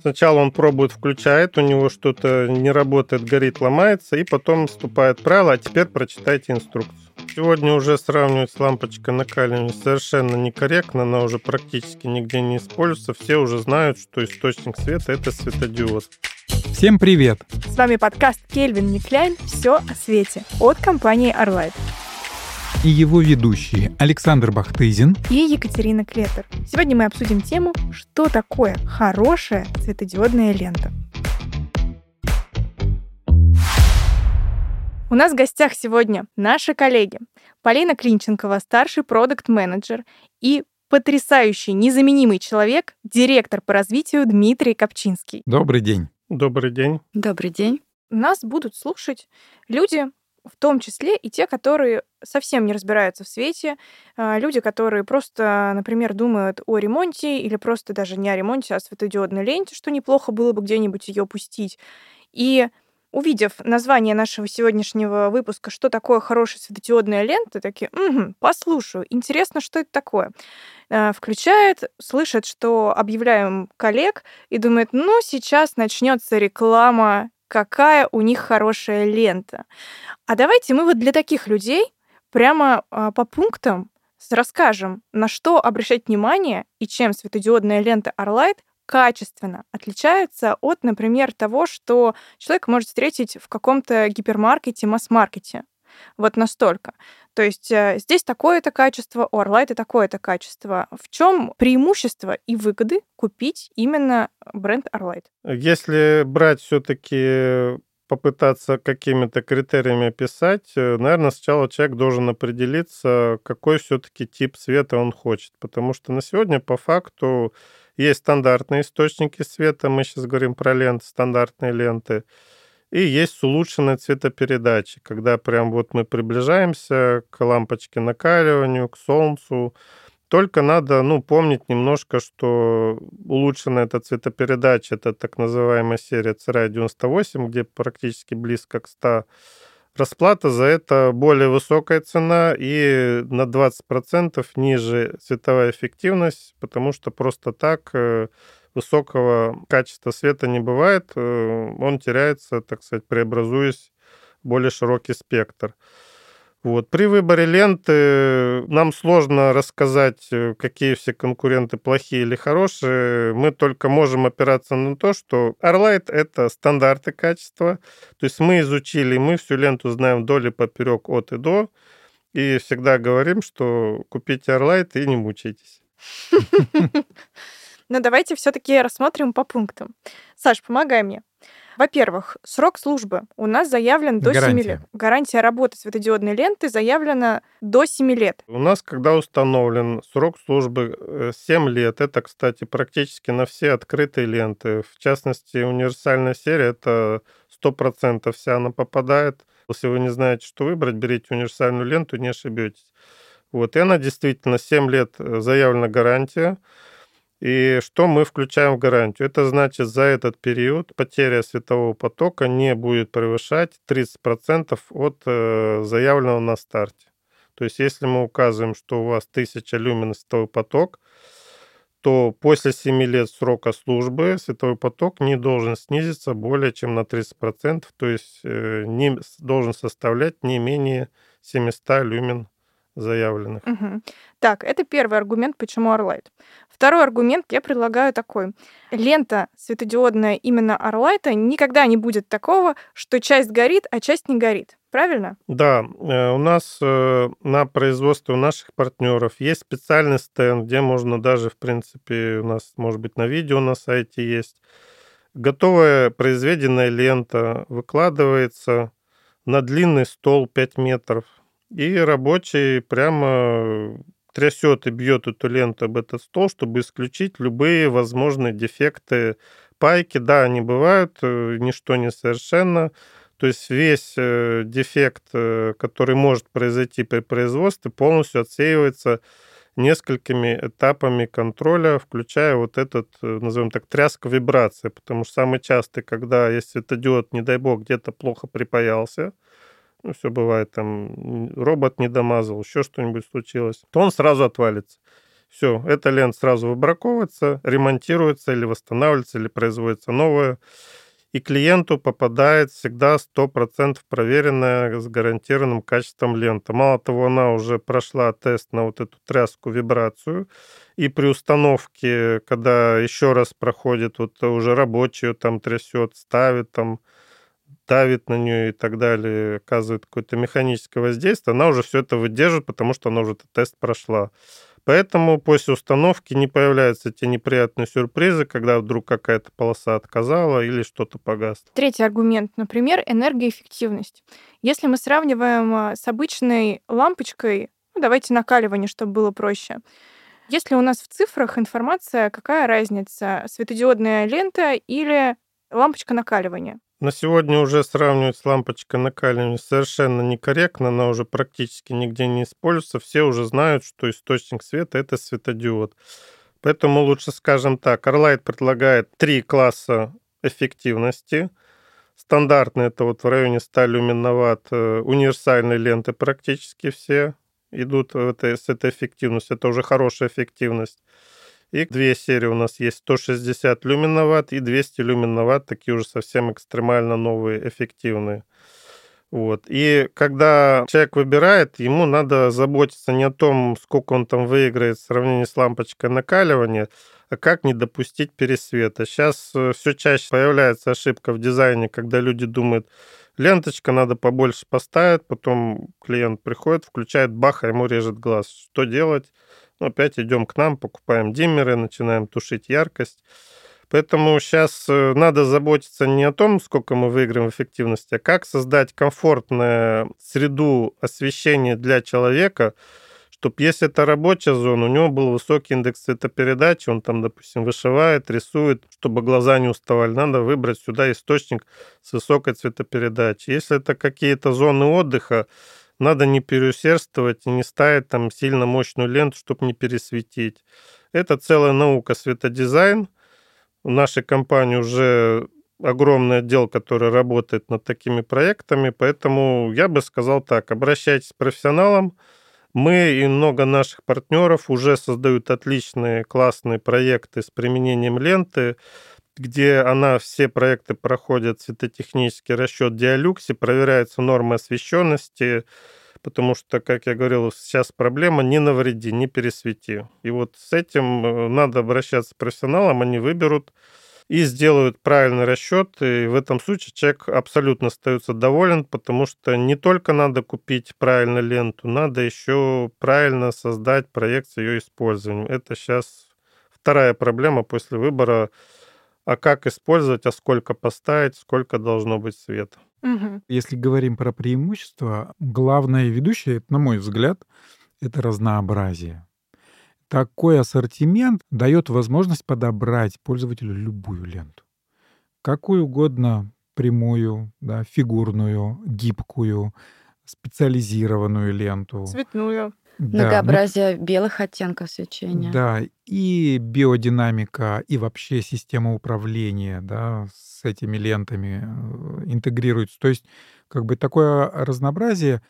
Сначала он пробует, включает, у него что-то не работает, горит, ломается, и потом вступает правило, а теперь прочитайте инструкцию. Сегодня уже сравнивать с лампочкой накаливания совершенно некорректно, она уже практически нигде не используется. Все уже знают, что источник света – это светодиод. Всем привет! С вами подкаст Кельвин Никляйн «Все о свете» от компании Arlight и его ведущие Александр Бахтызин и Екатерина Клетер. Сегодня мы обсудим тему, что такое хорошая светодиодная лента. У нас в гостях сегодня наши коллеги Полина Клинченкова, старший продукт-менеджер и потрясающий, незаменимый человек, директор по развитию Дмитрий Копчинский. Добрый день. Добрый день. Добрый день. Нас будут слушать люди, в том числе и те, которые совсем не разбираются в свете, а, люди, которые просто, например, думают о ремонте или просто даже не о ремонте, а о светодиодной ленте, что неплохо было бы где-нибудь ее пустить. И увидев название нашего сегодняшнего выпуска, что такое хорошая светодиодная лента, такие, угу, послушаю, интересно, что это такое. А, включает, слышит, что объявляем коллег и думает, ну, сейчас начнется реклама какая у них хорошая лента. А давайте мы вот для таких людей прямо а, по пунктам расскажем, на что обращать внимание и чем светодиодная лента Arlight качественно отличается от, например, того, что человек может встретить в каком-то гипермаркете, масс-маркете. Вот настолько. То есть э, здесь такое-то качество, у Arlight такое-то качество. В чем преимущество и выгоды купить именно бренд Arlight? Если брать все-таки попытаться какими-то критериями описать, э, наверное, сначала человек должен определиться, какой все-таки тип света он хочет. Потому что на сегодня по факту есть стандартные источники света, мы сейчас говорим про ленты, стандартные ленты, и есть с улучшенной цветопередачей, когда прям вот мы приближаемся к лампочке накаливанию, к солнцу. Только надо, ну, помнить немножко, что улучшенная эта цветопередача, это так называемая серия CRI-98, где практически близко к 100 Расплата за это более высокая цена и на 20% ниже цветовая эффективность, потому что просто так э, высокого качества света не бывает, э, он теряется, так сказать, преобразуясь в более широкий спектр. Вот. При выборе ленты нам сложно рассказать, э, какие все конкуренты плохие или хорошие. Мы только можем опираться на то, что Arlight — это стандарты качества. То есть мы изучили, мы всю ленту знаем вдоль и поперек от и до. И всегда говорим, что купите Arlight и не мучайтесь. Но давайте все-таки рассмотрим по пунктам. Саш, помогай мне. Во-первых, срок службы у нас заявлен до Гарантия. 7 лет. Гарантия работы светодиодной ленты заявлена до 7 лет. У нас, когда установлен срок службы 7 э, лет, это, кстати, практически на все открытые ленты. В частности, универсальная серия, это 100% вся она попадает. Если вы не знаете, что выбрать, берите универсальную ленту, не ошибетесь. Вот, и она действительно 7 лет э, заявлена гарантия. И что мы включаем в гарантию? Это значит, за этот период потеря светового потока не будет превышать 30% от э, заявленного на старте. То есть, если мы указываем, что у вас 1000 люмен световой поток, то после 7 лет срока службы световой поток не должен снизиться более чем на 30%, то есть э, не должен составлять не менее 700 люмен заявленных. Угу. Так, это первый аргумент, почему Arlight. Второй аргумент я предлагаю такой. Лента светодиодная именно Arlight никогда не будет такого, что часть горит, а часть не горит. Правильно? Да, э, у нас э, на производстве у наших партнеров есть специальный стенд, где можно даже, в принципе, у нас, может быть, на видео на сайте есть. Готовая произведенная лента выкладывается на длинный стол 5 метров и рабочий прямо трясет и бьет эту ленту об этот стол, чтобы исключить любые возможные дефекты пайки. Да, они бывают, э, ничто не совершенно. То есть весь э, дефект, э, который может произойти при производстве, полностью отсеивается несколькими этапами контроля, включая вот этот, назовем так, тряска вибрации, потому что самый частый, когда есть светодиод, не дай бог, где-то плохо припаялся, ну, все бывает, там, робот не домазал, еще что-нибудь случилось, то он сразу отвалится. Все, эта лента сразу выбраковывается, ремонтируется или восстанавливается, или производится новая. И клиенту попадает всегда 100% проверенная с гарантированным качеством лента. Мало того, она уже прошла тест на вот эту тряску, вибрацию. И при установке, когда еще раз проходит, вот уже рабочий ее там трясет, ставит там, давит на нее и так далее, оказывает какое-то механическое воздействие, она уже все это выдержит, потому что она уже этот тест прошла. Поэтому после установки не появляются те неприятные сюрпризы, когда вдруг какая-то полоса отказала или что-то погасло. Третий аргумент, например, энергоэффективность. Если мы сравниваем а, с обычной лампочкой, ну, давайте накаливание, чтобы было проще. Если у нас в цифрах информация, какая разница, светодиодная лента или лампочка накаливания? На сегодня уже сравнивать с лампочкой накаливания совершенно некорректно, она уже практически нигде не используется. Все уже знают, что источник света – это светодиод. Поэтому лучше скажем так, Arlight предлагает три класса эффективности. Стандартные – это вот в районе 100 люминоватт, э, универсальные ленты практически все идут в этой, с этой эффективностью. Это уже хорошая эффективность. И две серии у нас есть 160 люминоватт и 200 люминоватт, такие уже совсем экстремально новые, эффективные. Вот. И когда человек выбирает, ему надо заботиться не о том, сколько он там выиграет в сравнении с лампочкой накаливания, а как не допустить пересвета. Сейчас э, все чаще появляется ошибка в дизайне, когда люди думают, ленточка надо побольше поставить, потом клиент приходит, включает бах, а ему режет глаз. Что делать? Ну, опять идем к нам, покупаем диммеры, начинаем тушить яркость. Поэтому сейчас э, надо заботиться не о том, сколько мы выиграем в эффективности, а как создать комфортную среду освещения для человека, чтобы если это рабочая зона, у него был высокий индекс цветопередачи, он там, допустим, вышивает, рисует, чтобы глаза не уставали, надо выбрать сюда источник с высокой цветопередачей. Если это какие-то зоны отдыха, надо не переусердствовать и не ставить там сильно мощную ленту, чтобы не пересветить. Это целая наука светодизайн. В нашей компании уже огромный отдел, который работает над такими проектами, поэтому я бы сказал так, обращайтесь к профессионалам. Мы и много наших партнеров уже создают отличные, классные проекты с применением ленты, где она, все проекты проходят цветотехнический расчет диалюкси, проверяются нормы освещенности, потому что, как я говорил, сейчас проблема не навреди, не пересвети. И вот с этим э, надо обращаться к профессионалам, они выберут и сделают правильный расчет, и в этом случае человек абсолютно остается доволен, потому что не только надо купить правильно ленту, надо еще правильно создать проект с ее использованием. Это сейчас вторая проблема после выбора а как использовать, а сколько поставить, сколько должно быть света. Угу. Если говорим про преимущества, главное ведущее, на мой взгляд, это разнообразие. Такой ассортимент дает возможность подобрать пользователю любую ленту. Какую угодно прямую, да, фигурную, гибкую, специализированную ленту. Цветную. Да, Многообразие белых оттенков свечения. Да, и биодинамика, и вообще система управления, да, с этими лентами э, интегрируется. То есть как бы такое разнообразие,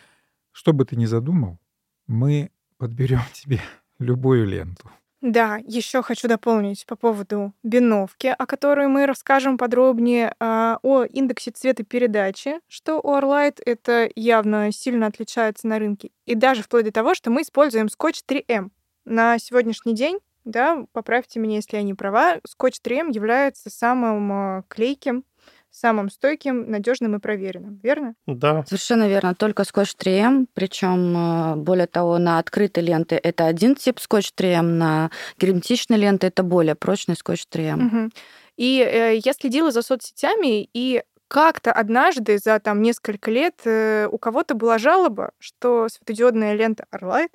что бы ты ни задумал, мы подберем тебе любую ленту. Да, еще хочу дополнить по поводу биновки, о которой мы расскажем подробнее, а, о индексе цветопередачи, что у Arlight это явно сильно отличается на рынке. И даже вплоть до того, что мы используем скотч 3М. На сегодняшний день, да, поправьте меня, если я не права, скотч 3М является самым а, клейким самым стойким, надежным и проверенным, верно? Да. Совершенно верно. Только скотч 3М, причем э, более того, на открытой ленты это один тип скотч 3М, на герметичной ленты это более прочный скотч 3М. Угу. И э, я следила за соцсетями, и как-то однажды за там несколько лет э, у кого-то была жалоба, что светодиодная лента Arlight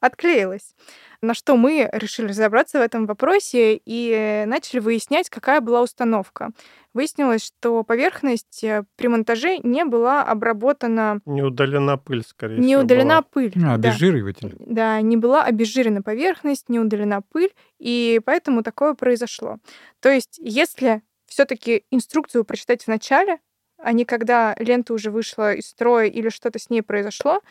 отклеилась. На что мы решили разобраться в этом вопросе и начали выяснять, какая была установка. Выяснилось, что поверхность э, при монтаже не была обработана... Не удалена пыль, скорее Не всего, удалена была. пыль. А, да. обезжириватель. Да, не была обезжирена поверхность, не удалена пыль, и поэтому такое произошло. То есть, если все-таки инструкцию прочитать в начале, а не когда лента уже вышла из строя или что-то с ней произошло,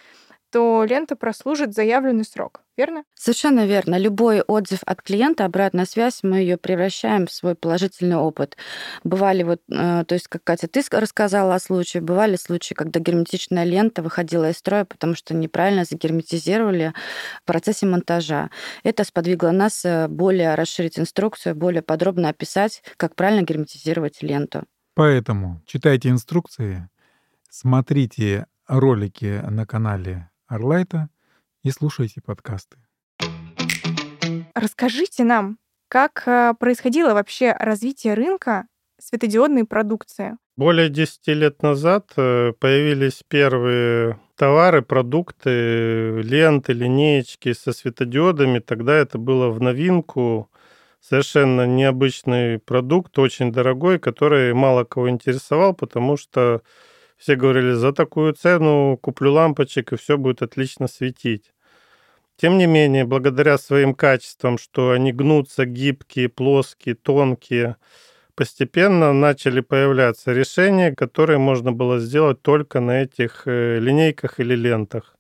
то лента прослужит заявленный срок. верно? Совершенно верно. Любой отзыв от клиента, обратная связь, мы ее превращаем в свой положительный опыт. Бывали вот, э, то есть, как Катя, ты рассказала о случае, бывали случаи, когда герметичная лента выходила из строя, потому что неправильно загерметизировали в процессе монтажа. Это сподвигло нас э, более расширить инструкцию, более подробно описать, как правильно герметизировать ленту. Поэтому читайте инструкции, смотрите ролики на канале Арлайта и слушайте подкасты. Расскажите нам, как э, происходило вообще развитие рынка светодиодной продукции? Более 10 лет назад э, появились первые товары, продукты, ленты, линеечки со светодиодами. Тогда это было в новинку. Совершенно необычный продукт, очень дорогой, который мало кого интересовал, потому что все говорили, за такую цену куплю лампочек, и все будет отлично светить. Тем не менее, благодаря своим качествам, что они гнутся, гибкие, плоские, тонкие, постепенно начали появляться решения, которые можно было сделать только на этих э, линейках или лентах.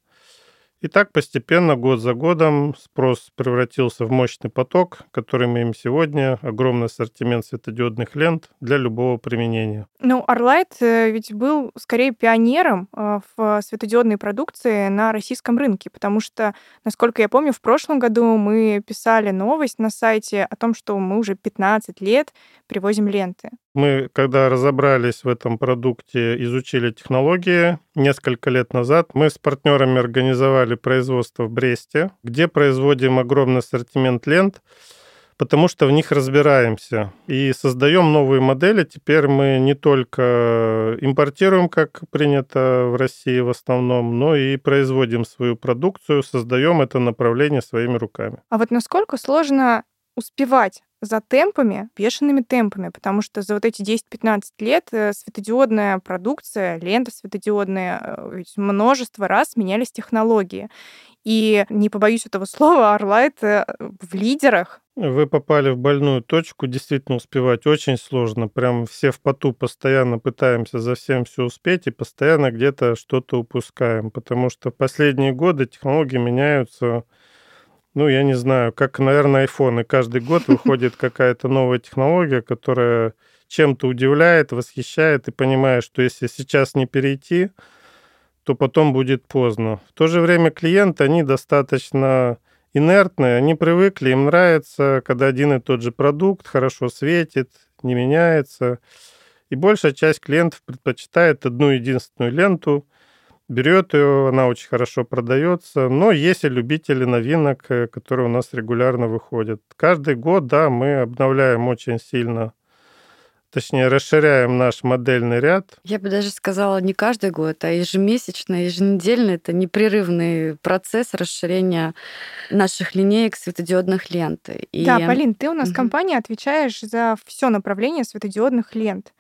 И так постепенно, год за годом, спрос превратился в мощный поток, который мы имеем сегодня, огромный ассортимент светодиодных лент для любого применения. Ну, Arlight э, ведь был скорее пионером э, в светодиодной продукции на российском рынке, потому что, насколько я помню, в прошлом году мы писали новость на сайте о том, что мы уже 15 лет привозим ленты. Мы, когда разобрались в этом продукте, изучили технологии. Несколько лет назад мы с партнерами организовали производство в Бресте, где производим огромный ассортимент лент, потому что в них разбираемся и создаем новые модели. Теперь мы не только импортируем, как принято в России в основном, но и производим свою продукцию, создаем это направление своими руками. А вот насколько сложно успевать за темпами, бешеными темпами, потому что за вот эти 10-15 лет э, светодиодная продукция, лента светодиодная, э, множество раз менялись технологии. И не побоюсь этого слова, Arlight э, в лидерах. Вы попали в больную точку, действительно успевать очень сложно. Прям все в поту постоянно пытаемся за всем все успеть и постоянно где-то что-то упускаем, потому что в последние годы технологии меняются ну, я не знаю, как, наверное, iPhone. И каждый год выходит какая-то новая технология, которая чем-то удивляет, восхищает, и понимаешь, что если сейчас не перейти, то потом будет поздно. В то же время клиенты, они достаточно инертные, они привыкли, им нравится, когда один и тот же продукт хорошо светит, не меняется. И большая часть клиентов предпочитает одну единственную ленту, берет ее, она очень хорошо продается. Но есть и любители новинок, э, которые у нас регулярно выходят. Каждый год, да, мы обновляем очень сильно точнее, расширяем наш модельный ряд. Я бы даже сказала, не каждый год, а ежемесячно, еженедельно. Это непрерывный процесс расширения наших линеек светодиодных лент. И... Да, Полин, ты у нас угу. компания отвечаешь за все направление светодиодных лент.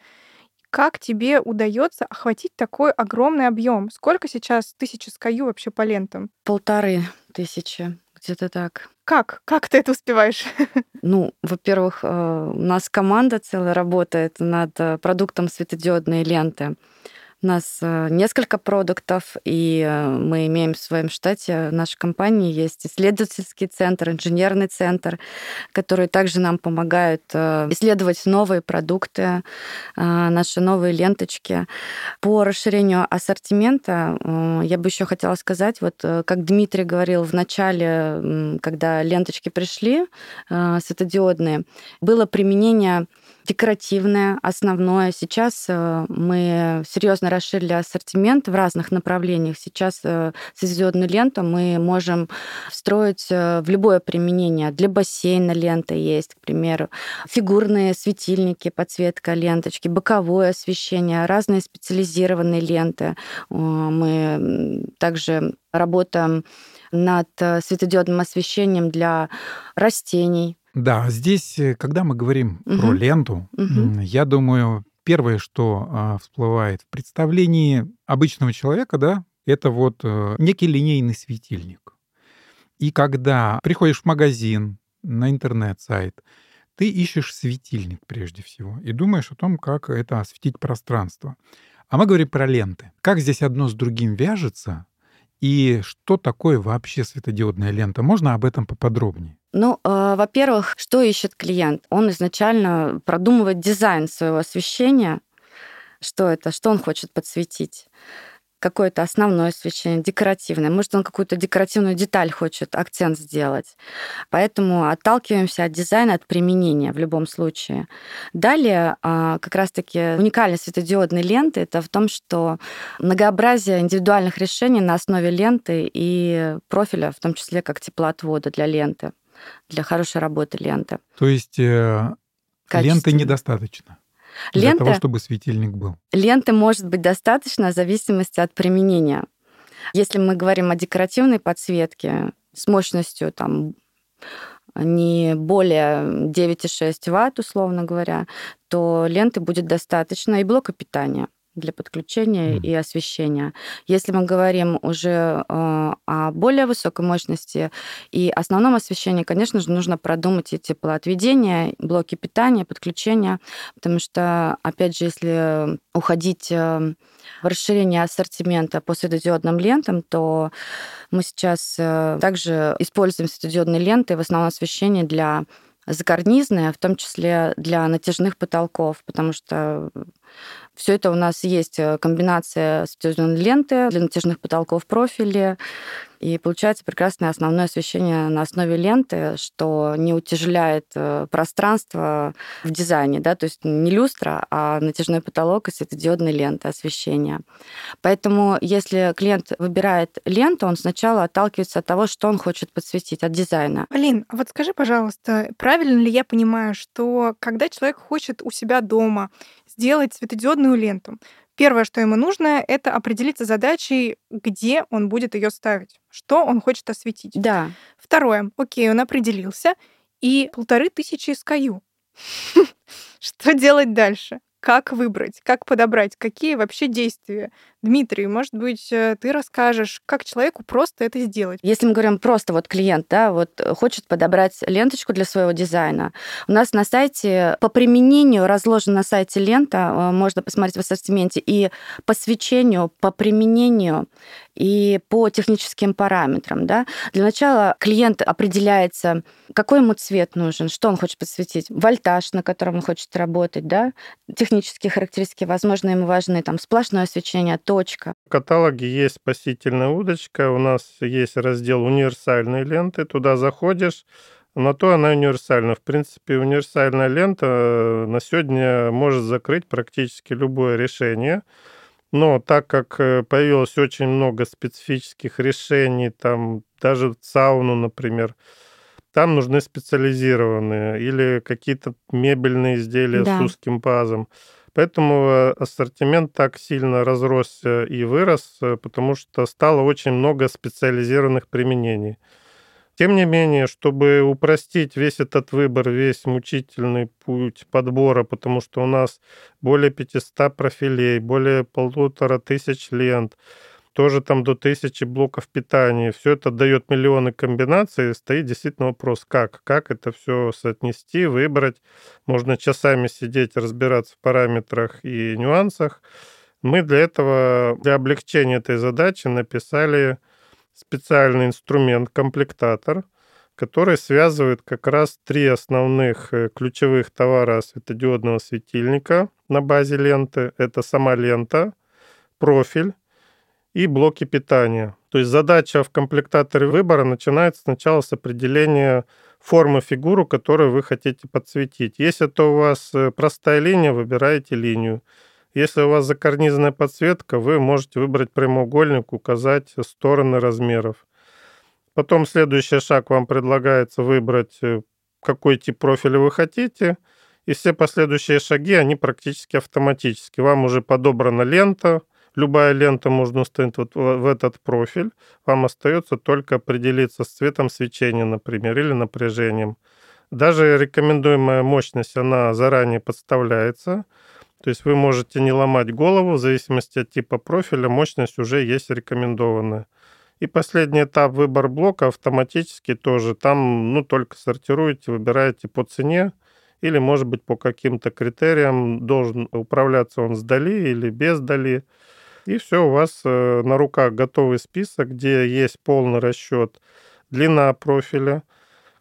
Как тебе удается охватить такой огромный объем? Сколько сейчас тысячи SKU вообще по лентам? Полторы тысячи, где-то так. Как? Как ты это успеваешь? Ну, во-первых, э, у нас команда целая работает над э, продуктом светодиодные ленты. У нас э, несколько продуктов, и э, мы имеем в своем штате, в нашей компании есть исследовательский центр, инженерный центр, которые также нам помогают э, исследовать новые продукты, наши новые ленточки. По расширению ассортимента я бы еще хотела сказать, вот как Дмитрий говорил в начале, когда ленточки пришли, светодиодные, было применение декоративное, основное. Сейчас э, мы серьезно расширили ассортимент в разных направлениях. Сейчас э, светодиодную ленту мы можем встроить э, в любое применение. Для бассейна лента есть, к примеру, фигурные светильники, подсветка ленточки, боковое освещение, разные специализированные ленты. Мы также работаем над светодиодным освещением для растений, да, здесь, э, когда мы говорим угу. про ленту, угу. я думаю, первое, что а, всплывает в представлении обычного человека, да, это вот а, некий линейный светильник. И когда приходишь в магазин, на интернет-сайт, ты ищешь светильник прежде всего и думаешь о том, как это осветить пространство. А мы говорим про ленты. Как здесь одно с другим вяжется, И что такое вообще светодиодная лента? Можно об этом поподробнее? Ну, э, во-первых, что ищет клиент? Он изначально продумывает дизайн своего освещения, что это, что он хочет подсветить какое-то основное освещение, декоративное. Может, он какую-то декоративную деталь хочет, акцент сделать. Поэтому отталкиваемся от дизайна, от применения в любом случае. Далее, а, как раз-таки уникальность светодиодной ленты это в том, что многообразие индивидуальных решений на основе ленты и профиля, в том числе как теплоотвода для ленты, для хорошей работы ленты. То есть э, ленты недостаточно? Для ленты, того, чтобы светильник был. Ленты может быть достаточно в зависимости от применения. Если мы говорим о декоративной подсветке с мощностью там не более 9,6 Вт, условно говоря, то ленты будет достаточно и блока питания для подключения mm. и освещения. Если мы говорим уже э, о более высокой мощности и основном освещении, конечно же, нужно продумать и теплоотведение, блоки питания, подключения, потому что, опять же, если уходить э, в расширение ассортимента по светодиодным лентам, то мы сейчас э, также используем светодиодные ленты в основном освещении для закарнизные, в том числе для натяжных потолков, потому что все это у нас есть э, комбинация светодиодной ленты для натяжных потолков профили, и получается прекрасное основное освещение на основе ленты, что не утяжеляет э, пространство в дизайне, да, то есть не люстра, а натяжной потолок и светодиодная лента освещения. Поэтому если клиент выбирает ленту, он сначала отталкивается от того, что он хочет подсветить, от дизайна. Алин, а вот скажи, пожалуйста, правильно ли я понимаю, что когда человек хочет у себя дома сделать светодиодную ленту, Первое, что ему нужно, это определиться задачей, где он будет ее ставить, что он хочет осветить. Да. Второе. Окей, он определился, и полторы тысячи SKU. Что делать дальше? Как выбрать, как подобрать, какие вообще действия. Дмитрий, может быть, э, ты расскажешь, как человеку просто это сделать? Если мы говорим просто вот клиент, да, вот хочет подобрать ленточку для своего дизайна, у нас на сайте по применению разложена на сайте лента, э, можно посмотреть в ассортименте, и по свечению, по применению и по техническим параметрам. Да? Для начала клиент определяется, какой ему цвет нужен, что он хочет подсветить, вольтаж, на котором он хочет работать, да? Технические характеристики, возможно, ему важны там сплошное свечение, точка. В каталоге есть спасительная удочка, у нас есть раздел универсальные ленты, туда заходишь, на то она универсальна. В принципе, универсальная лента э, на сегодня может закрыть практически любое решение. Но так как э, появилось очень много специфических решений, там даже сауну, например, там нужны специализированные или какие-то мебельные изделия да. с узким пазом. Поэтому э, ассортимент так сильно разросся и вырос, э, потому что стало очень много специализированных применений. Тем не менее, чтобы упростить весь этот выбор, весь мучительный путь подбора, потому что у нас более 500 профилей, более полутора тысяч лент, тоже там до тысячи блоков питания. Все это дает миллионы комбинаций. Стоит действительно вопрос, как? Как это все соотнести, выбрать. Можно часами сидеть, разбираться в параметрах и нюансах. Мы для этого, для облегчения этой задачи написали специальный инструмент, комплектатор, который связывает как раз три основных э, ключевых товара светодиодного светильника на базе ленты. Это сама лента, профиль и блоки питания. То есть задача в комплектаторе выбора начинается сначала с определения формы фигуру, которую вы хотите подсветить. Если это у вас э, простая линия, выбираете линию. Если у вас закарнизная подсветка, вы можете выбрать прямоугольник, указать стороны размеров. Потом следующий шаг вам предлагается выбрать, э, какой тип профиля вы хотите. И все последующие шаги, они практически автоматически. Вам уже подобрана лента, любая лента можно установить вот в этот профиль. Вам остается только определиться с цветом свечения, например, или напряжением. Даже рекомендуемая мощность, она заранее подставляется. То есть вы можете не ломать голову, в зависимости от типа профиля, мощность уже есть рекомендованная. И последний этап выбор блока автоматически тоже. Там ну, только сортируете, выбираете по цене или, может быть, по каким-то критериям должен управляться он с дали или без дали. И все, у вас э, на руках готовый список, где есть полный расчет длина профиля,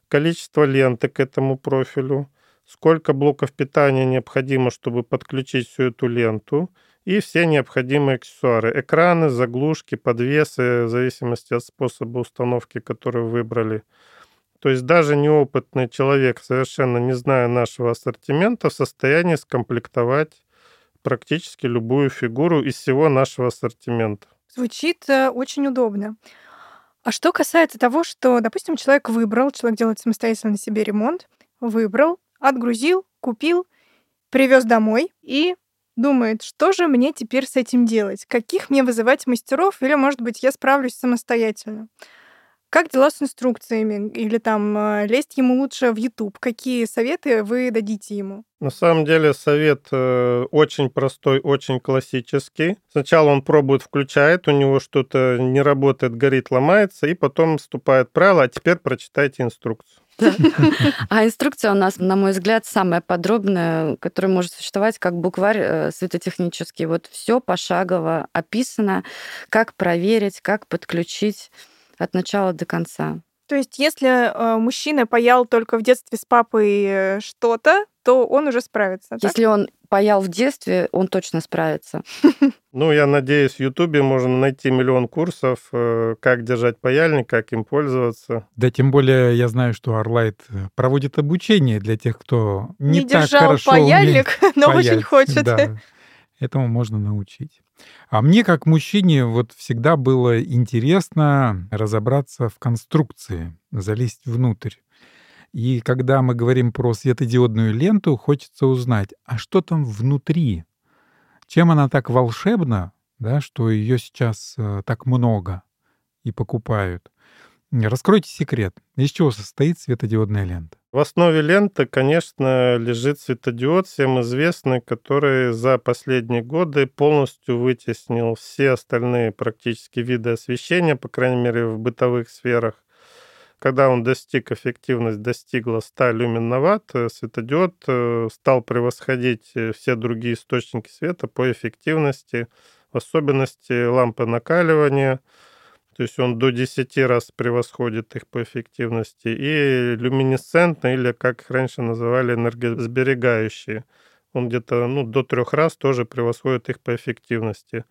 количество ленты к этому профилю, сколько блоков питания необходимо, чтобы подключить всю эту ленту, и все необходимые аксессуары. Экраны, заглушки, подвесы, в зависимости от способа установки, который вы выбрали. То есть даже неопытный человек, совершенно не зная нашего ассортимента, в состоянии скомплектовать практически любую фигуру из всего нашего ассортимента. Звучит э, очень удобно. А что касается того, что, допустим, человек выбрал, человек делает самостоятельно себе ремонт, выбрал, отгрузил, купил, привез домой и думает, что же мне теперь с этим делать? Каких мне вызывать мастеров? Или, может быть, я справлюсь самостоятельно? Как дела с инструкциями? Или там э, лезть ему лучше в YouTube? Какие советы вы дадите ему? На самом деле совет э, очень простой, очень классический. Сначала он пробует, включает, у него что-то не работает, горит, ломается, и потом вступает правило, а теперь прочитайте инструкцию. А инструкция у нас, на мой взгляд, самая подробная, которая может существовать как букварь э, светотехнический. Вот все пошагово описано, как проверить, как подключить от начала до конца. То есть, если э, мужчина паял только в детстве с папой э, что-то, то он уже справится. Так? Если он паял в детстве, он точно справится. Ну, я надеюсь, в Ютубе можно найти миллион курсов, э, как держать паяльник, как им пользоваться. Да, тем более я знаю, что Арлайт проводит обучение для тех, кто не, Не так держал хорошо паяльник, умеет но очень паять. хочет. Да, этому можно научить. А мне, как мужчине, вот всегда было интересно разобраться в конструкции, залезть внутрь. И когда мы говорим про светодиодную ленту, хочется узнать, а что там внутри? Чем она так волшебна, да, что ее сейчас э, так много и покупают? Раскройте секрет. Из чего состоит светодиодная лента? В основе ленты, конечно, лежит светодиод, всем известный, который за последние годы полностью вытеснил все остальные практически виды освещения, по крайней мере, в бытовых сферах. Когда он достиг, эффективность достигла 100 люмен на ватт, э, светодиод э, стал превосходить э, все другие источники света по эффективности, в особенности лампы накаливания – то есть он до 10 раз превосходит их по эффективности. И люминесцентные, или как их раньше называли, энергосберегающие. Он где-то ну, до трех раз тоже превосходит их по эффективности.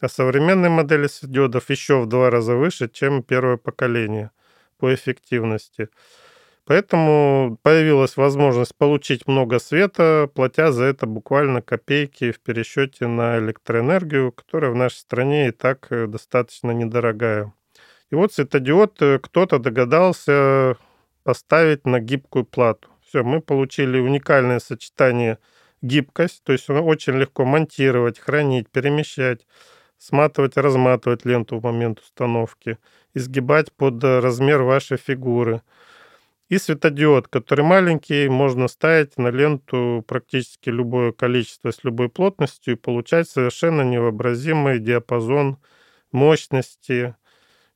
А современные модели светодиодов еще в два раза выше, чем первое поколение по эффективности. Поэтому появилась возможность получить много света, платя за это буквально копейки в пересчете на электроэнергию, которая в нашей стране и так э, достаточно недорогая. И вот светодиод э, кто-то догадался поставить на гибкую плату. Все, мы получили уникальное сочетание гибкость, то есть очень легко монтировать, хранить, перемещать, сматывать, разматывать ленту в момент установки, изгибать под э, размер вашей фигуры – и светодиод, который маленький, можно ставить на ленту практически любое количество с любой плотностью и получать совершенно невообразимый диапазон мощности,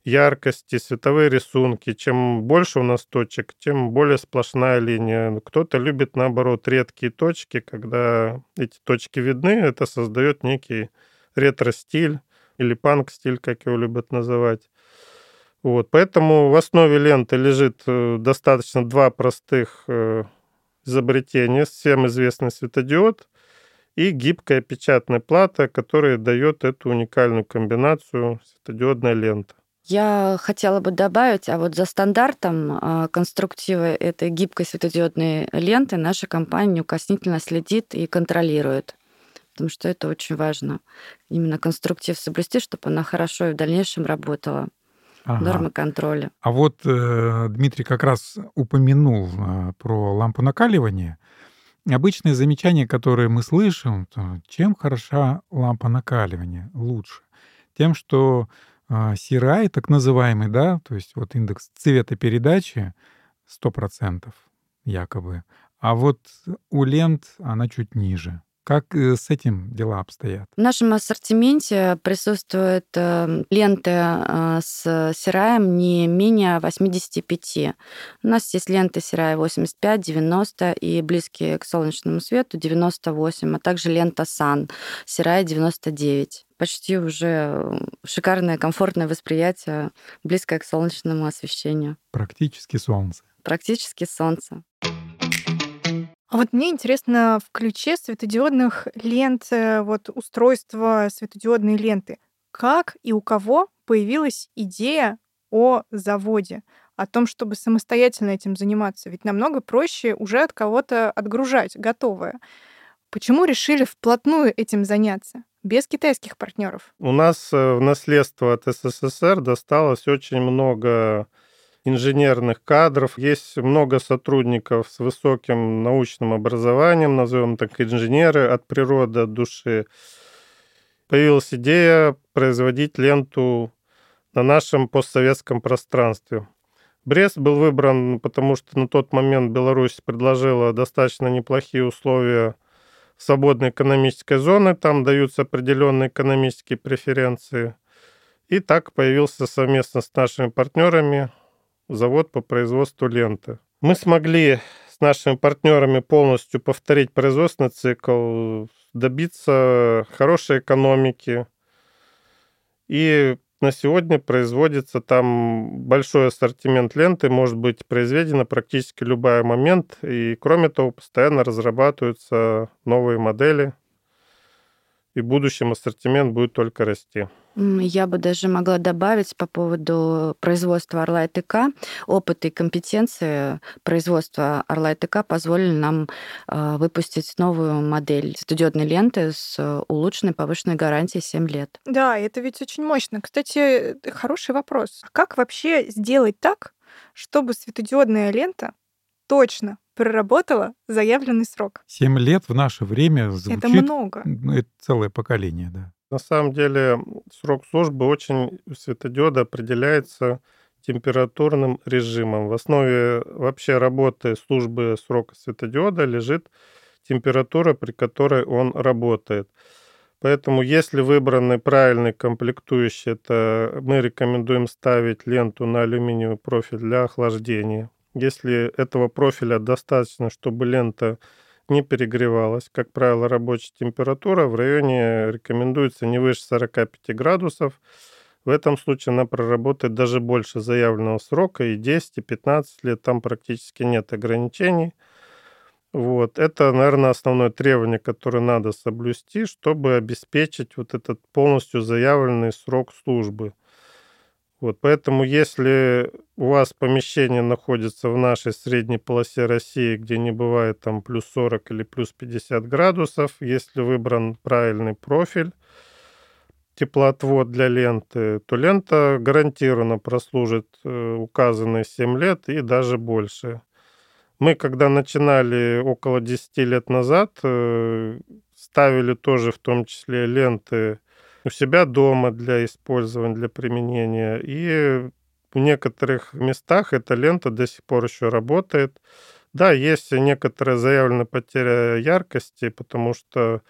яркости, световые рисунки. Чем больше у нас точек, тем более сплошная линия. Кто-то любит, наоборот, редкие точки, когда эти точки видны, это создает некий ретро-стиль или панк-стиль, как его любят называть. Вот, поэтому в основе ленты лежит э, достаточно два простых э, изобретения. Всем известный светодиод и гибкая печатная плата, которая дает эту уникальную комбинацию светодиодная лента. Я хотела бы добавить, а вот за стандартом а, конструктива этой гибкой светодиодной ленты наша компания неукоснительно следит и контролирует потому что это очень важно. Именно конструктив соблюсти, чтобы она хорошо и в дальнейшем работала. Ага. Нормы контроля. А вот э, Дмитрий как раз упомянул э, про лампу накаливания. Обычные замечания, которые мы слышим, то, чем хороша лампа накаливания лучше? Тем, что э, CRI, так называемый, да, то есть вот индекс цветопередачи 100% якобы, а вот у лент она чуть ниже. Как э, с этим дела обстоят? В нашем ассортименте присутствуют э, ленты э, с сираем не менее 85. У нас есть ленты сирая 85, 90 и близкие к солнечному свету 98, а также лента сан сирая 99 почти уже шикарное, комфортное восприятие, близкое к солнечному освещению. Практически солнце. Практически солнце. А вот мне интересно в ключе светодиодных лент, э, вот устройства светодиодной ленты. Как и у кого появилась идея о заводе, о том, чтобы самостоятельно этим заниматься? Ведь намного проще уже от кого-то отгружать готовое. Почему решили вплотную этим заняться? без китайских партнеров. У нас э, в наследство от СССР досталось очень много инженерных кадров. Есть много сотрудников с высоким научным образованием, назовем так инженеры от природы, от души. Появилась идея производить ленту на нашем постсоветском пространстве. Брест был выбран, потому что на тот момент Беларусь предложила достаточно неплохие условия свободной экономической зоны, там даются определенные экономические преференции. И так появился совместно с нашими партнерами завод по производству ленты. Мы смогли с нашими партнерами полностью повторить производственный цикл, добиться хорошей экономики. И на сегодня производится там большой ассортимент ленты, может быть произведена практически любой момент. И кроме того, постоянно разрабатываются новые модели. И в будущем ассортимент будет только расти. Я бы даже могла добавить по поводу производства Орла и ТК. Опыт и компетенции производства Орла и ТК позволили нам а, выпустить новую модель светодиодной ленты с улучшенной повышенной гарантией 7 лет. Да, это ведь очень мощно. Кстати, хороший вопрос. А как вообще сделать так, чтобы светодиодная лента точно проработала заявленный срок? Семь лет в наше время звучит... Это много. Это целое поколение, да. На самом деле срок службы очень у светодиода определяется температурным режимом. В основе вообще работы службы срока светодиода лежит температура, при которой он работает. Поэтому, если выбраны правильный комплектующий, это мы рекомендуем ставить ленту на алюминиевый профиль для охлаждения. Если этого профиля достаточно, чтобы лента не перегревалась. Как правило, рабочая температура в районе рекомендуется не выше 45 градусов. В этом случае она проработает даже больше заявленного срока, и 10, и 15 лет там практически нет ограничений. Вот. Это, наверное, основное требование, которое надо соблюсти, чтобы обеспечить вот этот полностью заявленный срок службы. Вот, поэтому если у вас помещение находится в нашей средней полосе России, где не бывает там плюс 40 или плюс 50 градусов, если выбран правильный профиль, теплоотвод для ленты, то лента гарантированно прослужит э, указанные 7 лет и даже больше. Мы, когда начинали около 10 лет назад, э, ставили тоже в том числе ленты у себя дома для использования, для применения. И в некоторых местах эта лента до сих пор еще работает. Да, есть некоторая заявленная потеря яркости, потому что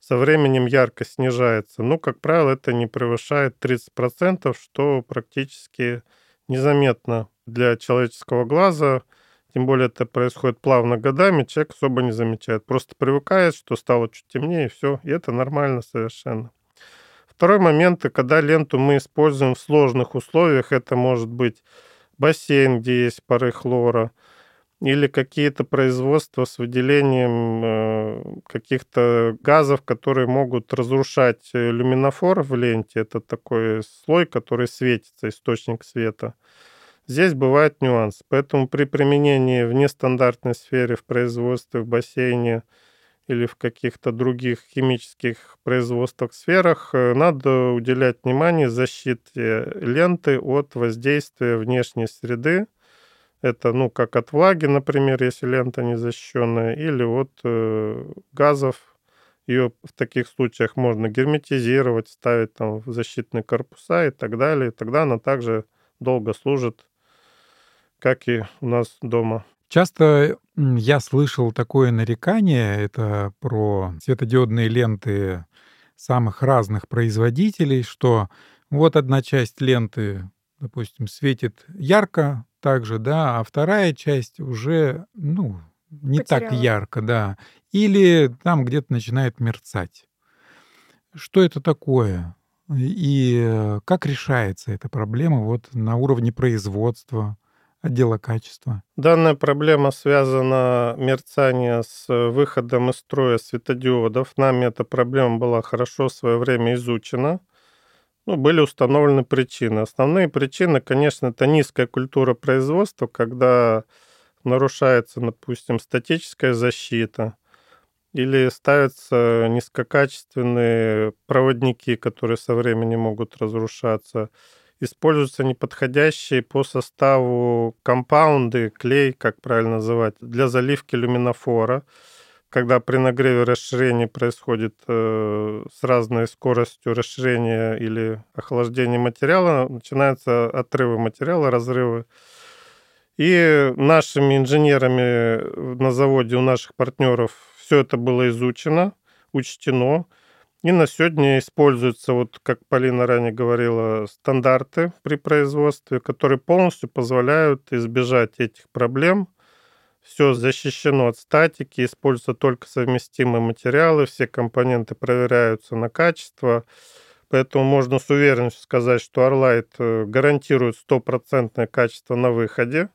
со временем яркость снижается. Но, как правило, это не превышает 30%, что практически незаметно для человеческого глаза. Тем более это происходит плавно годами, человек особо не замечает. Просто привыкает, что стало чуть темнее, и все. И это нормально совершенно. Второй момент, когда ленту мы используем в сложных условиях, это может быть бассейн, где есть пары хлора, или какие-то производства с выделением э, каких-то газов, которые могут разрушать э, люминофор в ленте. Это такой слой, который светится, источник света. Здесь бывает нюанс. Поэтому при применении в нестандартной сфере, в производстве, в бассейне – или в каких-то других химических производствах сферах, э, надо уделять внимание защите ленты от воздействия внешней среды. Это, ну, как от влаги, например, если лента не защищенная, или от э, газов. Ее в таких случаях можно герметизировать, ставить там в защитные корпуса и так далее. Тогда она также долго служит, как и у нас дома. Часто я слышал такое нарекание, это про светодиодные ленты самых разных производителей, что вот одна часть ленты, допустим, светит ярко также, да, а вторая часть уже, ну, не так Потеряла. ярко, да. Или там где-то начинает мерцать. Что это такое? И э, как решается эта проблема вот на уровне производства, отдела качества? Данная проблема связана мерцание с выходом из строя светодиодов. Нами эта проблема была хорошо в свое время изучена. Ну, были установлены причины. Основные причины, конечно, это низкая культура производства, когда нарушается, допустим, статическая защита, или ставятся низкокачественные проводники, которые со временем могут разрушаться. Используются неподходящие по составу компаунды, клей, как правильно называть, для заливки люминофора. Когда при нагреве расширение происходит э, с разной скоростью расширения или охлаждения материала, начинаются отрывы материала, разрывы. И нашими инженерами на заводе у наших партнеров все это было изучено, учтено. И на сегодня используются, вот как Полина ранее говорила, стандарты при производстве, которые полностью позволяют избежать этих проблем. Все защищено от статики, используются только совместимые материалы, все компоненты проверяются на качество. Поэтому можно с уверенностью сказать, что Arlight э, гарантирует стопроцентное качество на выходе.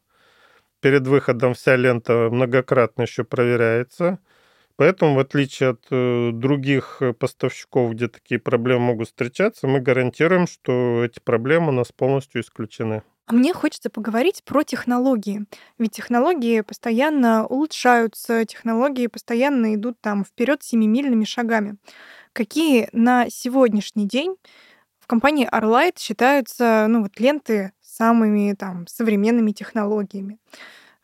Перед выходом вся лента многократно еще проверяется – Поэтому, в отличие от э, других э, поставщиков, где такие проблемы могут встречаться, мы гарантируем, что эти проблемы у нас полностью исключены. А мне хочется поговорить про технологии. Ведь технологии постоянно улучшаются, технологии постоянно идут там вперед семимильными шагами. Какие на сегодняшний день в компании Arlight считаются ну, вот, ленты самыми там, современными технологиями?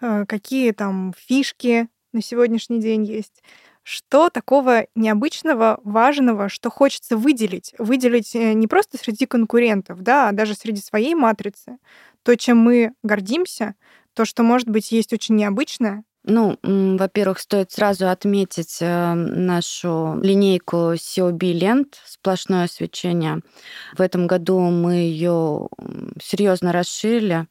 Э, Какие там фишки на сегодняшний день есть? Что такого необычного, важного, что хочется выделить? Выделить э, не просто среди конкурентов, да, а даже среди своей матрицы. То, чем мы гордимся, то, что, может быть, есть очень необычное. Ну, во-первых, стоит сразу отметить э, нашу линейку COB лент сплошное свечение. В этом году мы ее серьезно расширили.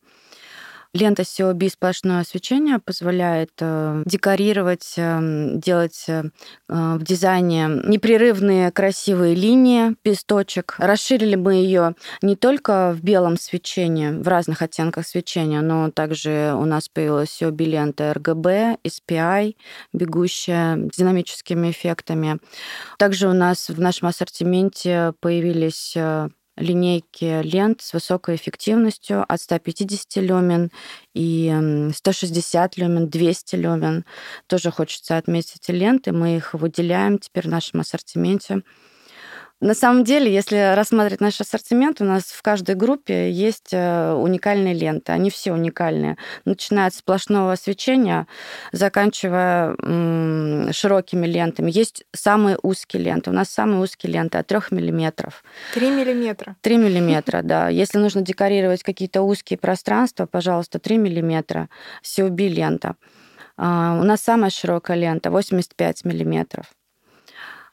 Лента COB сплошное освещение позволяет э, декорировать, э, делать э, в дизайне непрерывные красивые линии без точек. Расширили мы ее не только в белом свечении, в разных оттенках свечения, но также у нас появилась COB лента RGB, SPI, бегущая динамическими эффектами. Также у нас в нашем ассортименте появились линейки лент с высокой эффективностью от 150 люмен и 160 люмен, 200 люмен. Тоже хочется отметить эти ленты. Мы их выделяем теперь в нашем ассортименте. На самом деле, если рассматривать наш ассортимент, у нас в каждой группе есть э, уникальные ленты. Они все уникальные. Начиная от сплошного свечения, заканчивая широкими лентами. Есть самые узкие ленты. У нас самые узкие ленты от 3 миллиметров. 3 миллиметра. 3 миллиметра, да. Если нужно декорировать какие-то узкие пространства, пожалуйста, 3 миллиметра. COB лента. А, у нас самая широкая лента 85 миллиметров.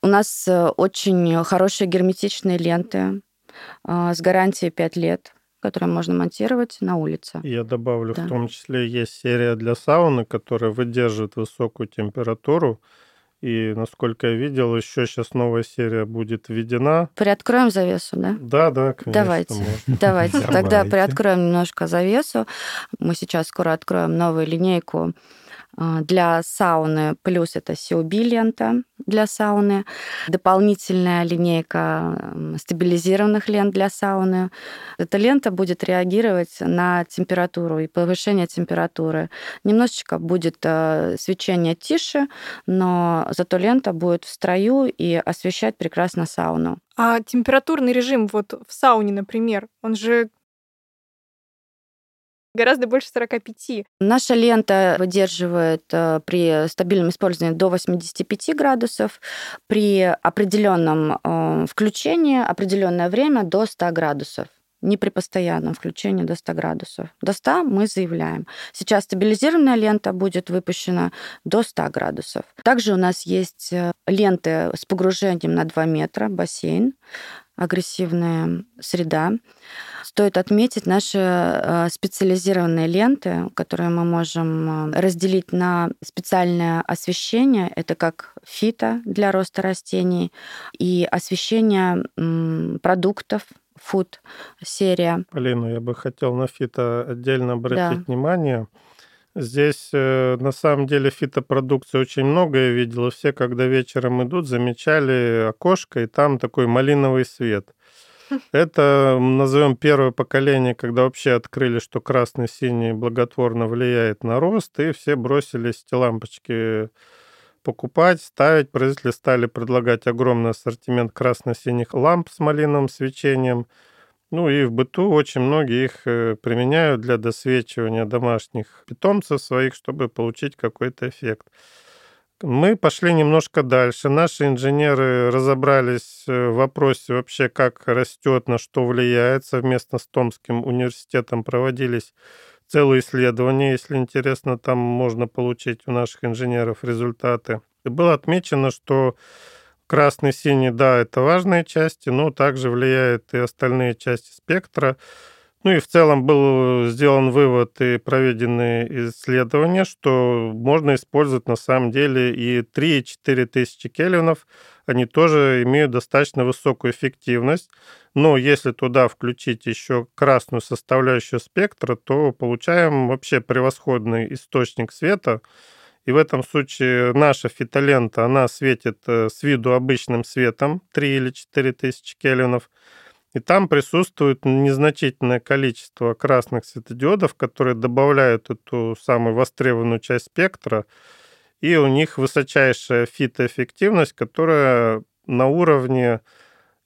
У нас э, очень хорошие герметичные ленты а, с гарантией 5 лет которые можно монтировать на улице. Я добавлю, да. в том числе есть серия для сауны, которая выдерживает высокую температуру. И, насколько я видел, еще сейчас новая серия будет введена. Приоткроем завесу, да? Да, да, конечно. Давайте, давайте. Тогда приоткроем немножко завесу. Мы сейчас скоро откроем новую линейку для сауны, плюс это COB-лента для сауны, дополнительная линейка стабилизированных лент для сауны. Эта лента будет реагировать на температуру и повышение температуры. Немножечко будет э, свечение тише, но зато лента будет в строю и освещать прекрасно сауну. А температурный режим вот в сауне, например, он же гораздо больше 45. Наша лента выдерживает э, при стабильном использовании до 85 градусов, при определенном э, включении определенное время до 100 градусов не при постоянном включении до 100 градусов. До 100 мы заявляем. Сейчас стабилизированная лента будет выпущена до 100 градусов. Также у нас есть э, ленты с погружением на 2 метра, бассейн, агрессивная среда. Стоит отметить наши э, специализированные ленты, которые мы можем э, разделить на специальное освещение. Это как фито для роста растений и освещение продуктов, фуд серия. Полина, я бы хотел на фито отдельно обратить да. внимание. Здесь э, на самом деле фитопродукции очень много я видел. Все, когда вечером идут, замечали окошко, и там такой малиновый свет. Это, назовем, первое поколение, когда вообще открыли, что красный-синий благотворно влияет на рост, и все бросились эти лампочки покупать, ставить. Производители стали предлагать огромный ассортимент красно-синих ламп с малиновым свечением. Ну и в быту очень многие их э, применяют для досвечивания домашних питомцев своих, чтобы получить какой-то эффект. Мы пошли немножко дальше. Наши инженеры разобрались э, в вопросе вообще, как растет, на что влияет. Совместно с Томским университетом проводились целые исследования. Если интересно, там можно получить у наших инженеров результаты. И было отмечено, что красный, синий, да, это важные части, но также влияют и остальные части спектра. Ну и в целом был сделан вывод и проведены исследования, что можно использовать на самом деле и 3 и 4 тысячи кельвинов. Они тоже имеют достаточно высокую эффективность. Но если туда включить еще красную составляющую спектра, то получаем вообще превосходный источник света. И в этом случае наша фитолента, она светит э, с виду обычным светом 3 или 4 тысячи кельвинов – и там присутствует незначительное количество красных светодиодов, которые добавляют эту самую востребованную часть спектра, и у них высочайшая фитоэффективность, которая на уровне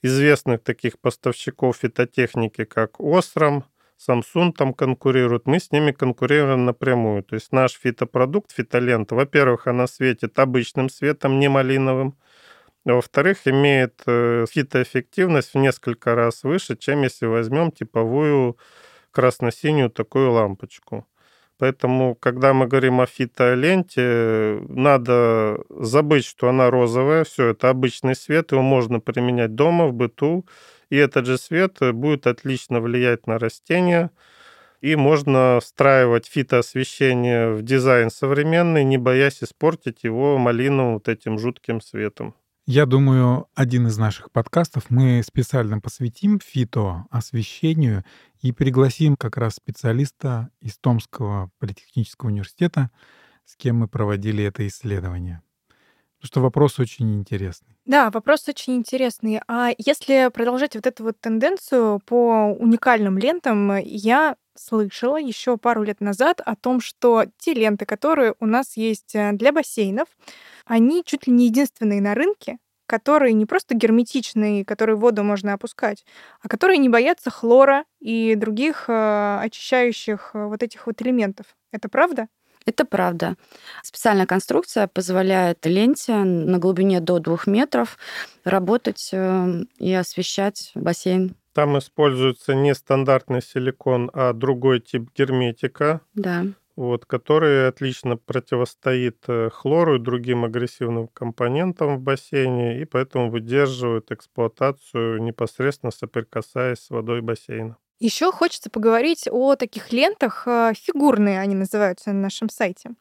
известных таких поставщиков фитотехники, как Остром, Samsung там конкурирует, мы с ними конкурируем напрямую. То есть наш фитопродукт, фитолента, во-первых, она светит обычным светом, не малиновым, а во-вторых, имеет э, фитоэффективность в несколько раз выше, чем если возьмем типовую красно-синюю такую лампочку. Поэтому, когда мы говорим о фитоленте, надо забыть, что она розовая. Все, это обычный свет, его можно применять дома, в быту. И этот же свет будет отлично влиять на растения. И можно встраивать фитоосвещение в дизайн современный, не боясь испортить его малиновым вот этим жутким светом. Я думаю, один из наших подкастов мы специально посвятим фитоосвещению и пригласим как раз специалиста из Томского политехнического университета, с кем мы проводили это исследование. Потому что вопрос очень интересный. Да, вопрос очень интересный. А если продолжать вот эту вот тенденцию по уникальным лентам, я слышала еще пару лет назад о том, что те ленты, которые у нас есть э, для бассейнов, они чуть ли не единственные на рынке, которые не просто герметичные, которые в воду можно опускать, а которые не боятся хлора и других э, очищающих э, вот этих вот элементов. Это правда? Это правда. Специальная конструкция позволяет ленте на глубине до двух метров работать э, и освещать бассейн. Там используется не стандартный силикон, а другой тип герметика. Да вот, который отлично противостоит э, хлору и другим агрессивным компонентам в бассейне, и поэтому выдерживает эксплуатацию непосредственно соприкасаясь с водой бассейна. Еще хочется поговорить о таких лентах, э, фигурные они называются на нашем сайте.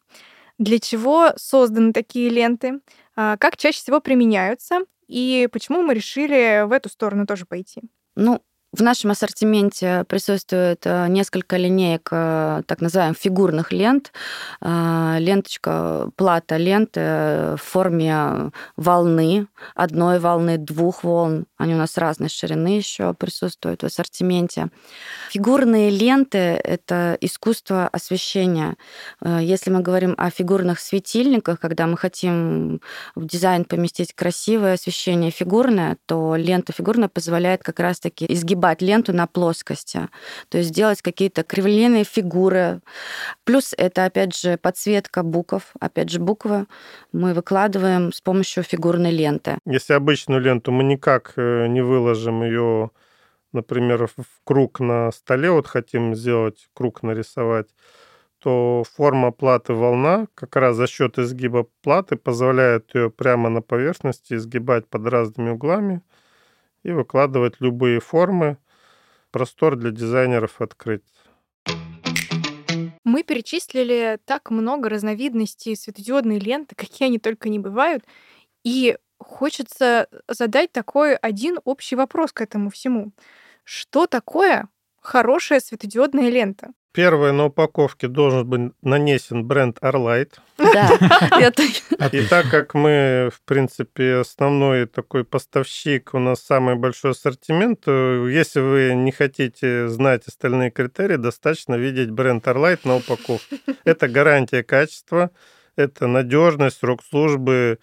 Для чего созданы такие ленты, а, как чаще всего применяются, и почему мы решили в эту сторону тоже пойти? Ну, в нашем ассортименте присутствует э, несколько линеек э, так называемых фигурных лент. Э, ленточка, плата ленты в форме волны, одной волны, двух волн. Они у нас разной ширины еще присутствуют в ассортименте. Фигурные ленты — это искусство освещения. Если мы говорим о фигурных светильниках, когда мы хотим в дизайн поместить красивое освещение фигурное, то лента фигурная позволяет как раз-таки изгибать изгибать ленту на плоскости, то есть делать какие-то кривленные фигуры. Плюс это, опять же, подсветка букв. Опять же, буквы мы выкладываем с помощью фигурной ленты. Если обычную ленту мы никак э, не выложим ее например, в круг на столе, вот хотим сделать круг нарисовать, то форма платы волна как раз за счет изгиба платы позволяет ее прямо на поверхности изгибать под разными углами и выкладывать любые формы. Простор для дизайнеров открыть. Мы перечислили так много разновидностей светодиодной ленты, какие они только не бывают. И хочется задать такой один общий вопрос к этому всему. Что такое хорошая светодиодная лента? Первое, на упаковке должен быть нанесен бренд Arlight. Да, это... И так как мы, в принципе, основной такой поставщик, у нас самый большой ассортимент, то если вы не хотите знать остальные критерии, достаточно видеть бренд Arlight на упаковке. Это гарантия качества, это надежность, срок службы,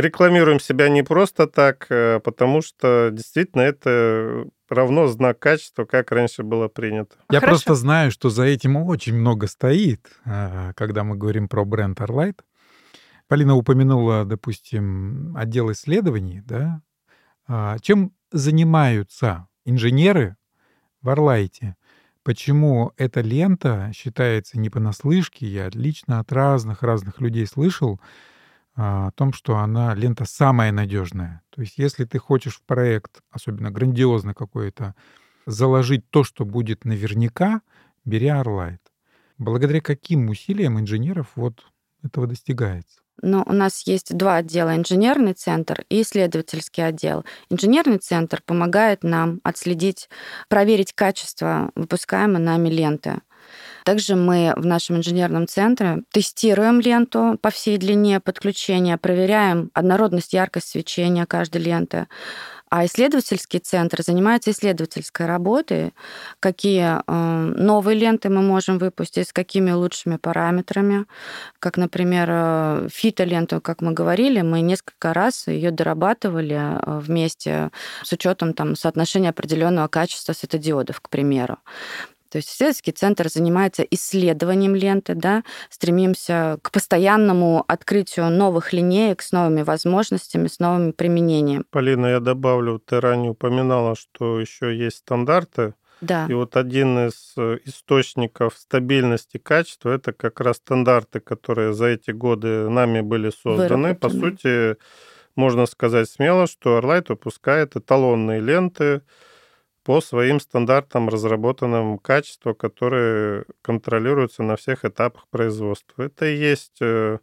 рекламируем себя не просто так, э, потому что действительно это равно знак качества, как раньше было принято. Я Хорошо. просто знаю, что за этим очень много стоит, а, когда мы говорим про бренд Arlight. Полина упомянула, допустим, отдел исследований, да? А, чем занимаются инженеры в Арлайте? Почему эта лента считается не понаслышке? Я лично от разных-разных людей слышал, о том, что она лента самая надежная. То есть если ты хочешь в проект, особенно грандиозный какой-то, заложить то, что будет наверняка, бери Arlight. Благодаря каким усилиям инженеров вот этого достигается? Но у нас есть два отдела, инженерный центр и исследовательский отдел. Инженерный центр помогает нам отследить, проверить качество выпускаемой нами ленты. Также мы в нашем инженерном центре тестируем ленту по всей длине подключения, проверяем однородность, яркость свечения каждой ленты. А исследовательский центр занимается исследовательской работой, какие э, новые ленты мы можем выпустить, с какими лучшими параметрами. Как, например, э, фитоленту, как мы говорили, мы несколько раз ее дорабатывали э, вместе с учетом там, соотношения определенного качества светодиодов, к примеру. То есть исследовательский центр занимается исследованием ленты, да, стремимся к постоянному открытию новых линеек с новыми возможностями, с новыми применениями. Полина, я добавлю, ты ранее упоминала, что еще есть стандарты. Да. И вот один из э, источников стабильности качества это как раз стандарты, которые за эти годы нами были созданы. По сути, можно сказать смело, что Arlight выпускает эталонные ленты, по своим стандартам, разработанным качества, которые контролируются на всех этапах производства. Это и есть э,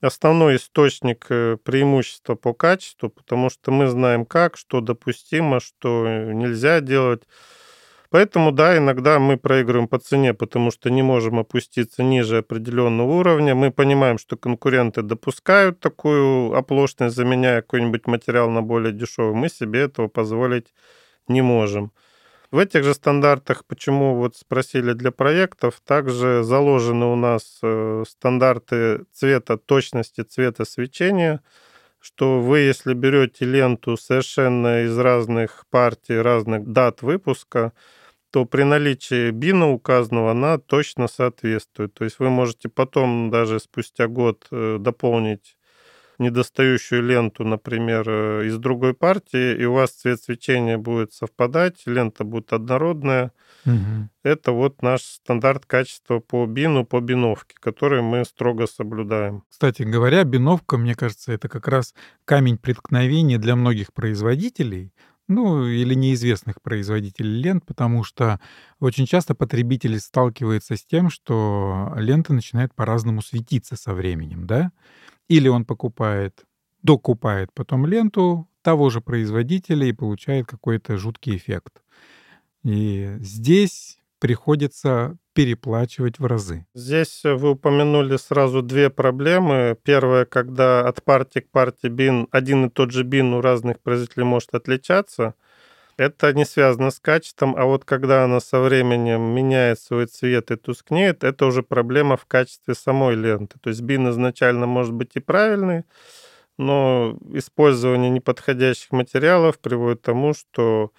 основной источник э, преимущества по качеству, потому что мы знаем как, что допустимо, что нельзя делать. Поэтому, да, иногда мы проигрываем по цене, потому что не можем опуститься ниже определенного уровня. Мы понимаем, что конкуренты допускают такую оплошность, заменяя какой-нибудь материал на более дешевый. Мы себе этого позволить не можем. В этих же стандартах, почему вот спросили для проектов, также заложены у нас э, стандарты цвета, точности цвета свечения, что вы, если берете ленту совершенно из разных партий, разных дат выпуска, то при наличии бина указанного она точно соответствует. То есть вы можете потом даже спустя год э, дополнить недостающую ленту, например, э, из другой партии, и у вас цвет свечения будет совпадать, лента будет однородная. Угу. Это вот наш стандарт качества по бину, по биновке, который мы строго соблюдаем. Кстати говоря, биновка, мне кажется, это как раз камень преткновения для многих производителей, ну, или неизвестных производителей лент, потому что очень часто потребители сталкиваются с тем, что лента начинает по-разному светиться со временем, да? Или он покупает, докупает потом ленту того же производителя и получает какой-то жуткий эффект. И здесь приходится переплачивать в разы. Здесь вы упомянули сразу две проблемы. Первая, когда от партии к партии бин один и тот же бин у разных производителей может отличаться – это не связано с качеством, а вот когда она со временем меняет свой цвет и тускнеет, это уже проблема в качестве самой ленты. То есть бин изначально может быть и правильный, но использование неподходящих материалов приводит к тому, что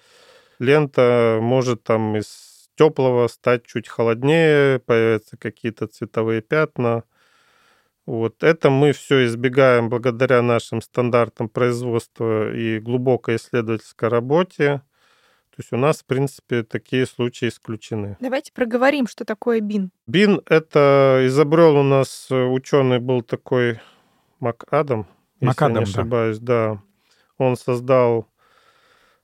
лента может там из теплого стать чуть холоднее, появятся какие-то цветовые пятна. Вот это мы все избегаем благодаря нашим стандартам производства и глубокой исследовательской работе. То есть у нас, в принципе, такие случаи исключены. Давайте проговорим, что такое БИН. БИН — это изобрел у нас ученый был такой МакАдам, если МакАдам, я не да. ошибаюсь, да. Он создал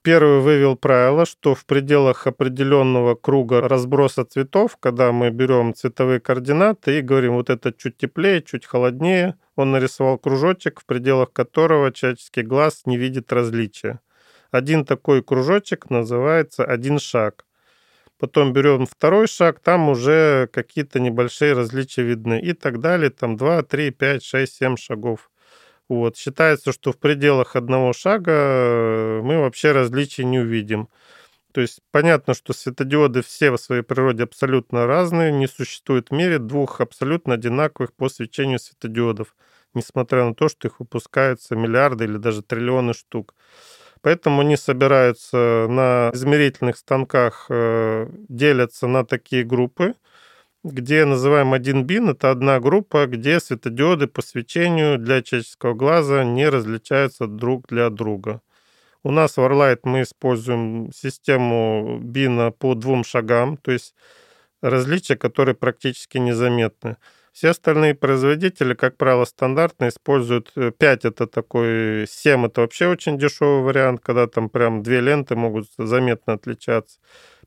Первый вывел правило, что в пределах определенного круга разброса цветов, когда мы берем цветовые координаты и говорим, вот это чуть теплее, чуть холоднее, он нарисовал кружочек, в пределах которого человеческий глаз не видит различия. Один такой кружочек называется один шаг. Потом берем второй шаг, там уже какие-то небольшие различия видны. И так далее, там 2, 3, 5, 6, 7 шагов. Вот. Считается, что в пределах одного шага э, мы вообще различий не увидим. То есть понятно, что светодиоды все в своей природе абсолютно разные, не существует в мире двух абсолютно одинаковых по свечению светодиодов, несмотря на то, что их выпускаются миллиарды или даже триллионы штук. Поэтому они собираются на измерительных станках, э, делятся на такие группы, где называем один бин, это одна группа, где светодиоды по свечению для человеческого глаза не различаются друг для друга. У нас в Arlight мы используем систему бина по двум шагам, то есть различия, которые практически незаметны. Все остальные производители, как правило, стандартно используют 5 это такой, 7 это вообще очень дешевый вариант, когда там прям две ленты могут заметно отличаться.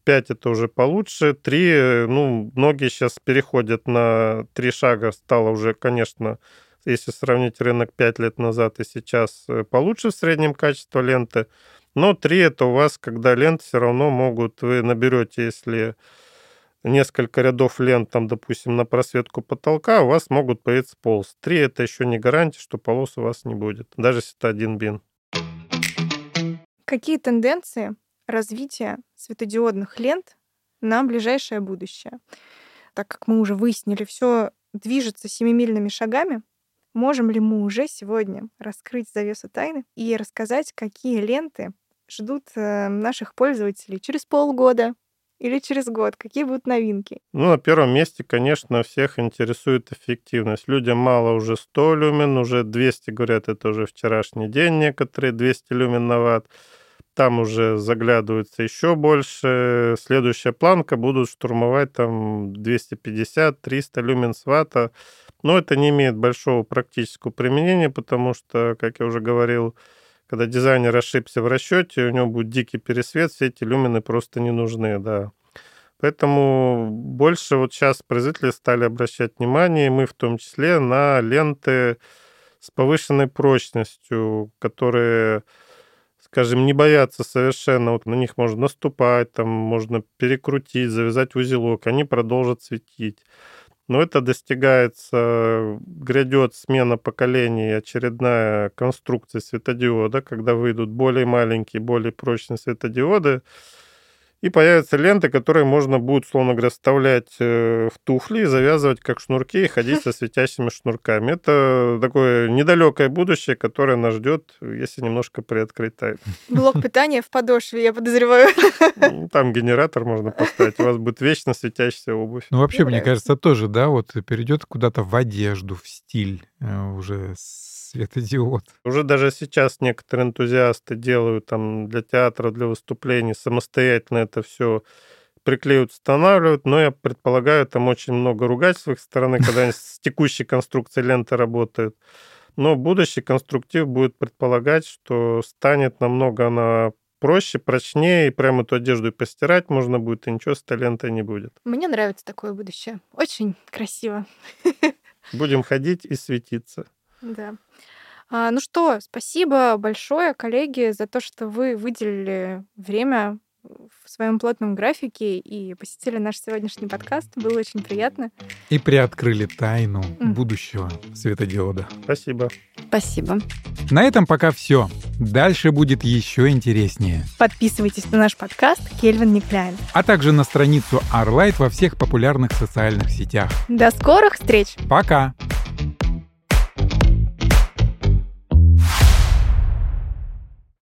5 это уже получше, 3, ну, многие сейчас переходят на 3 шага, стало уже, конечно, если сравнить рынок 5 лет назад и сейчас, э, получше в среднем качество ленты, но 3 это у вас, когда ленты все равно могут, вы наберете, если несколько рядов лент, там, допустим, на просветку потолка, у вас могут появиться полос. 3 это еще не гарантия, что полос у вас не будет, даже если это один бин. Какие тенденции развития светодиодных лент на ближайшее будущее. Так как мы уже выяснили, все движется семимильными шагами, можем ли мы уже сегодня раскрыть завесу тайны и рассказать, какие ленты ждут э, наших пользователей через полгода или через год? Какие будут новинки? Ну, на первом месте, конечно, всех интересует эффективность. Людям мало уже 100 люмен, уже 200, говорят, это уже вчерашний день некоторые, 200 люмен на ватт там уже заглядываются еще больше. Следующая планка будут штурмовать там 250-300 люменс ватта. Но это не имеет большого практического применения, потому что, как я уже говорил, когда дизайнер ошибся в расчете, у него будет дикий пересвет, все эти люмины просто не нужны, да. Поэтому больше вот сейчас производители стали обращать внимание, мы в том числе, на ленты с повышенной прочностью, которые скажем, не бояться совершенно, вот на них можно наступать, там можно перекрутить, завязать узелок, они продолжат светить. Но это достигается, грядет смена поколений, очередная конструкция светодиода, когда выйдут более маленькие, более прочные светодиоды, и появятся ленты, которые можно будет, условно говоря, вставлять э, в туфли, завязывать как шнурки и ходить со светящими шнурками. Это такое недалекое будущее, которое нас ждет, если немножко приоткрыть тайну. Блок питания в подошве, я подозреваю. Ну, там генератор можно поставить, у вас будет вечно светящаяся обувь. Ну, вообще, Мне кажется, тоже, да, вот перейдет куда-то в одежду, в стиль э, уже светодиод. Уже даже сейчас некоторые энтузиасты делают там для театра, для выступлений самостоятельно это все приклеивают, устанавливают, но я предполагаю, там очень много ругательств с их стороны, когда они с текущей конструкцией ленты работают. Но будущий конструктив будет предполагать, что станет намного она проще, прочнее, и прямо эту одежду и постирать можно будет, и ничего с этой лентой не будет. Мне нравится такое будущее. Очень красиво. Будем ходить и светиться. Да. А, ну что, спасибо большое, коллеги, за то, что вы выделили время в своем плотном графике и посетили наш сегодняшний подкаст. Было очень приятно. И приоткрыли тайну Мгм. будущего светодиода. Спасибо. Спасибо. На этом пока все. Дальше будет еще интереснее. Подписывайтесь на наш подкаст «Кельвин Никляйн». А также на страницу Arlight во всех популярных социальных сетях. До скорых встреч! Пока!